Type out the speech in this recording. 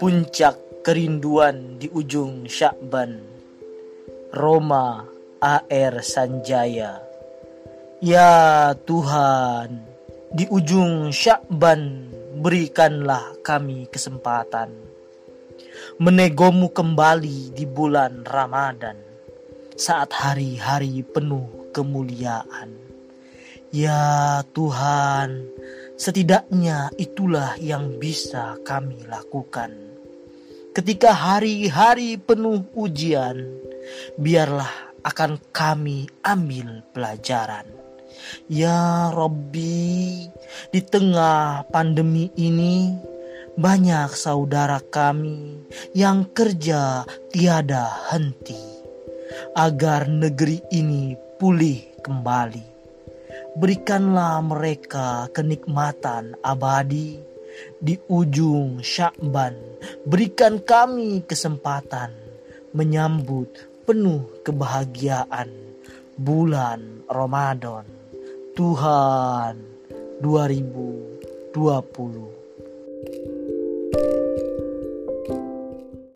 Puncak kerinduan di ujung Syakban Roma AR Sanjaya Ya Tuhan di ujung Syakban berikanlah kami kesempatan menegomu kembali di bulan Ramadan saat hari-hari penuh kemuliaan. Ya Tuhan, setidaknya itulah yang bisa kami lakukan ketika hari-hari penuh ujian, biarlah akan kami ambil pelajaran. Ya Robbi, di tengah pandemi ini, banyak saudara kami yang kerja tiada henti agar negeri ini pulih kembali. Berikanlah mereka kenikmatan abadi di ujung Syakban, berikan kami kesempatan menyambut penuh kebahagiaan bulan Ramadan Tuhan 2020.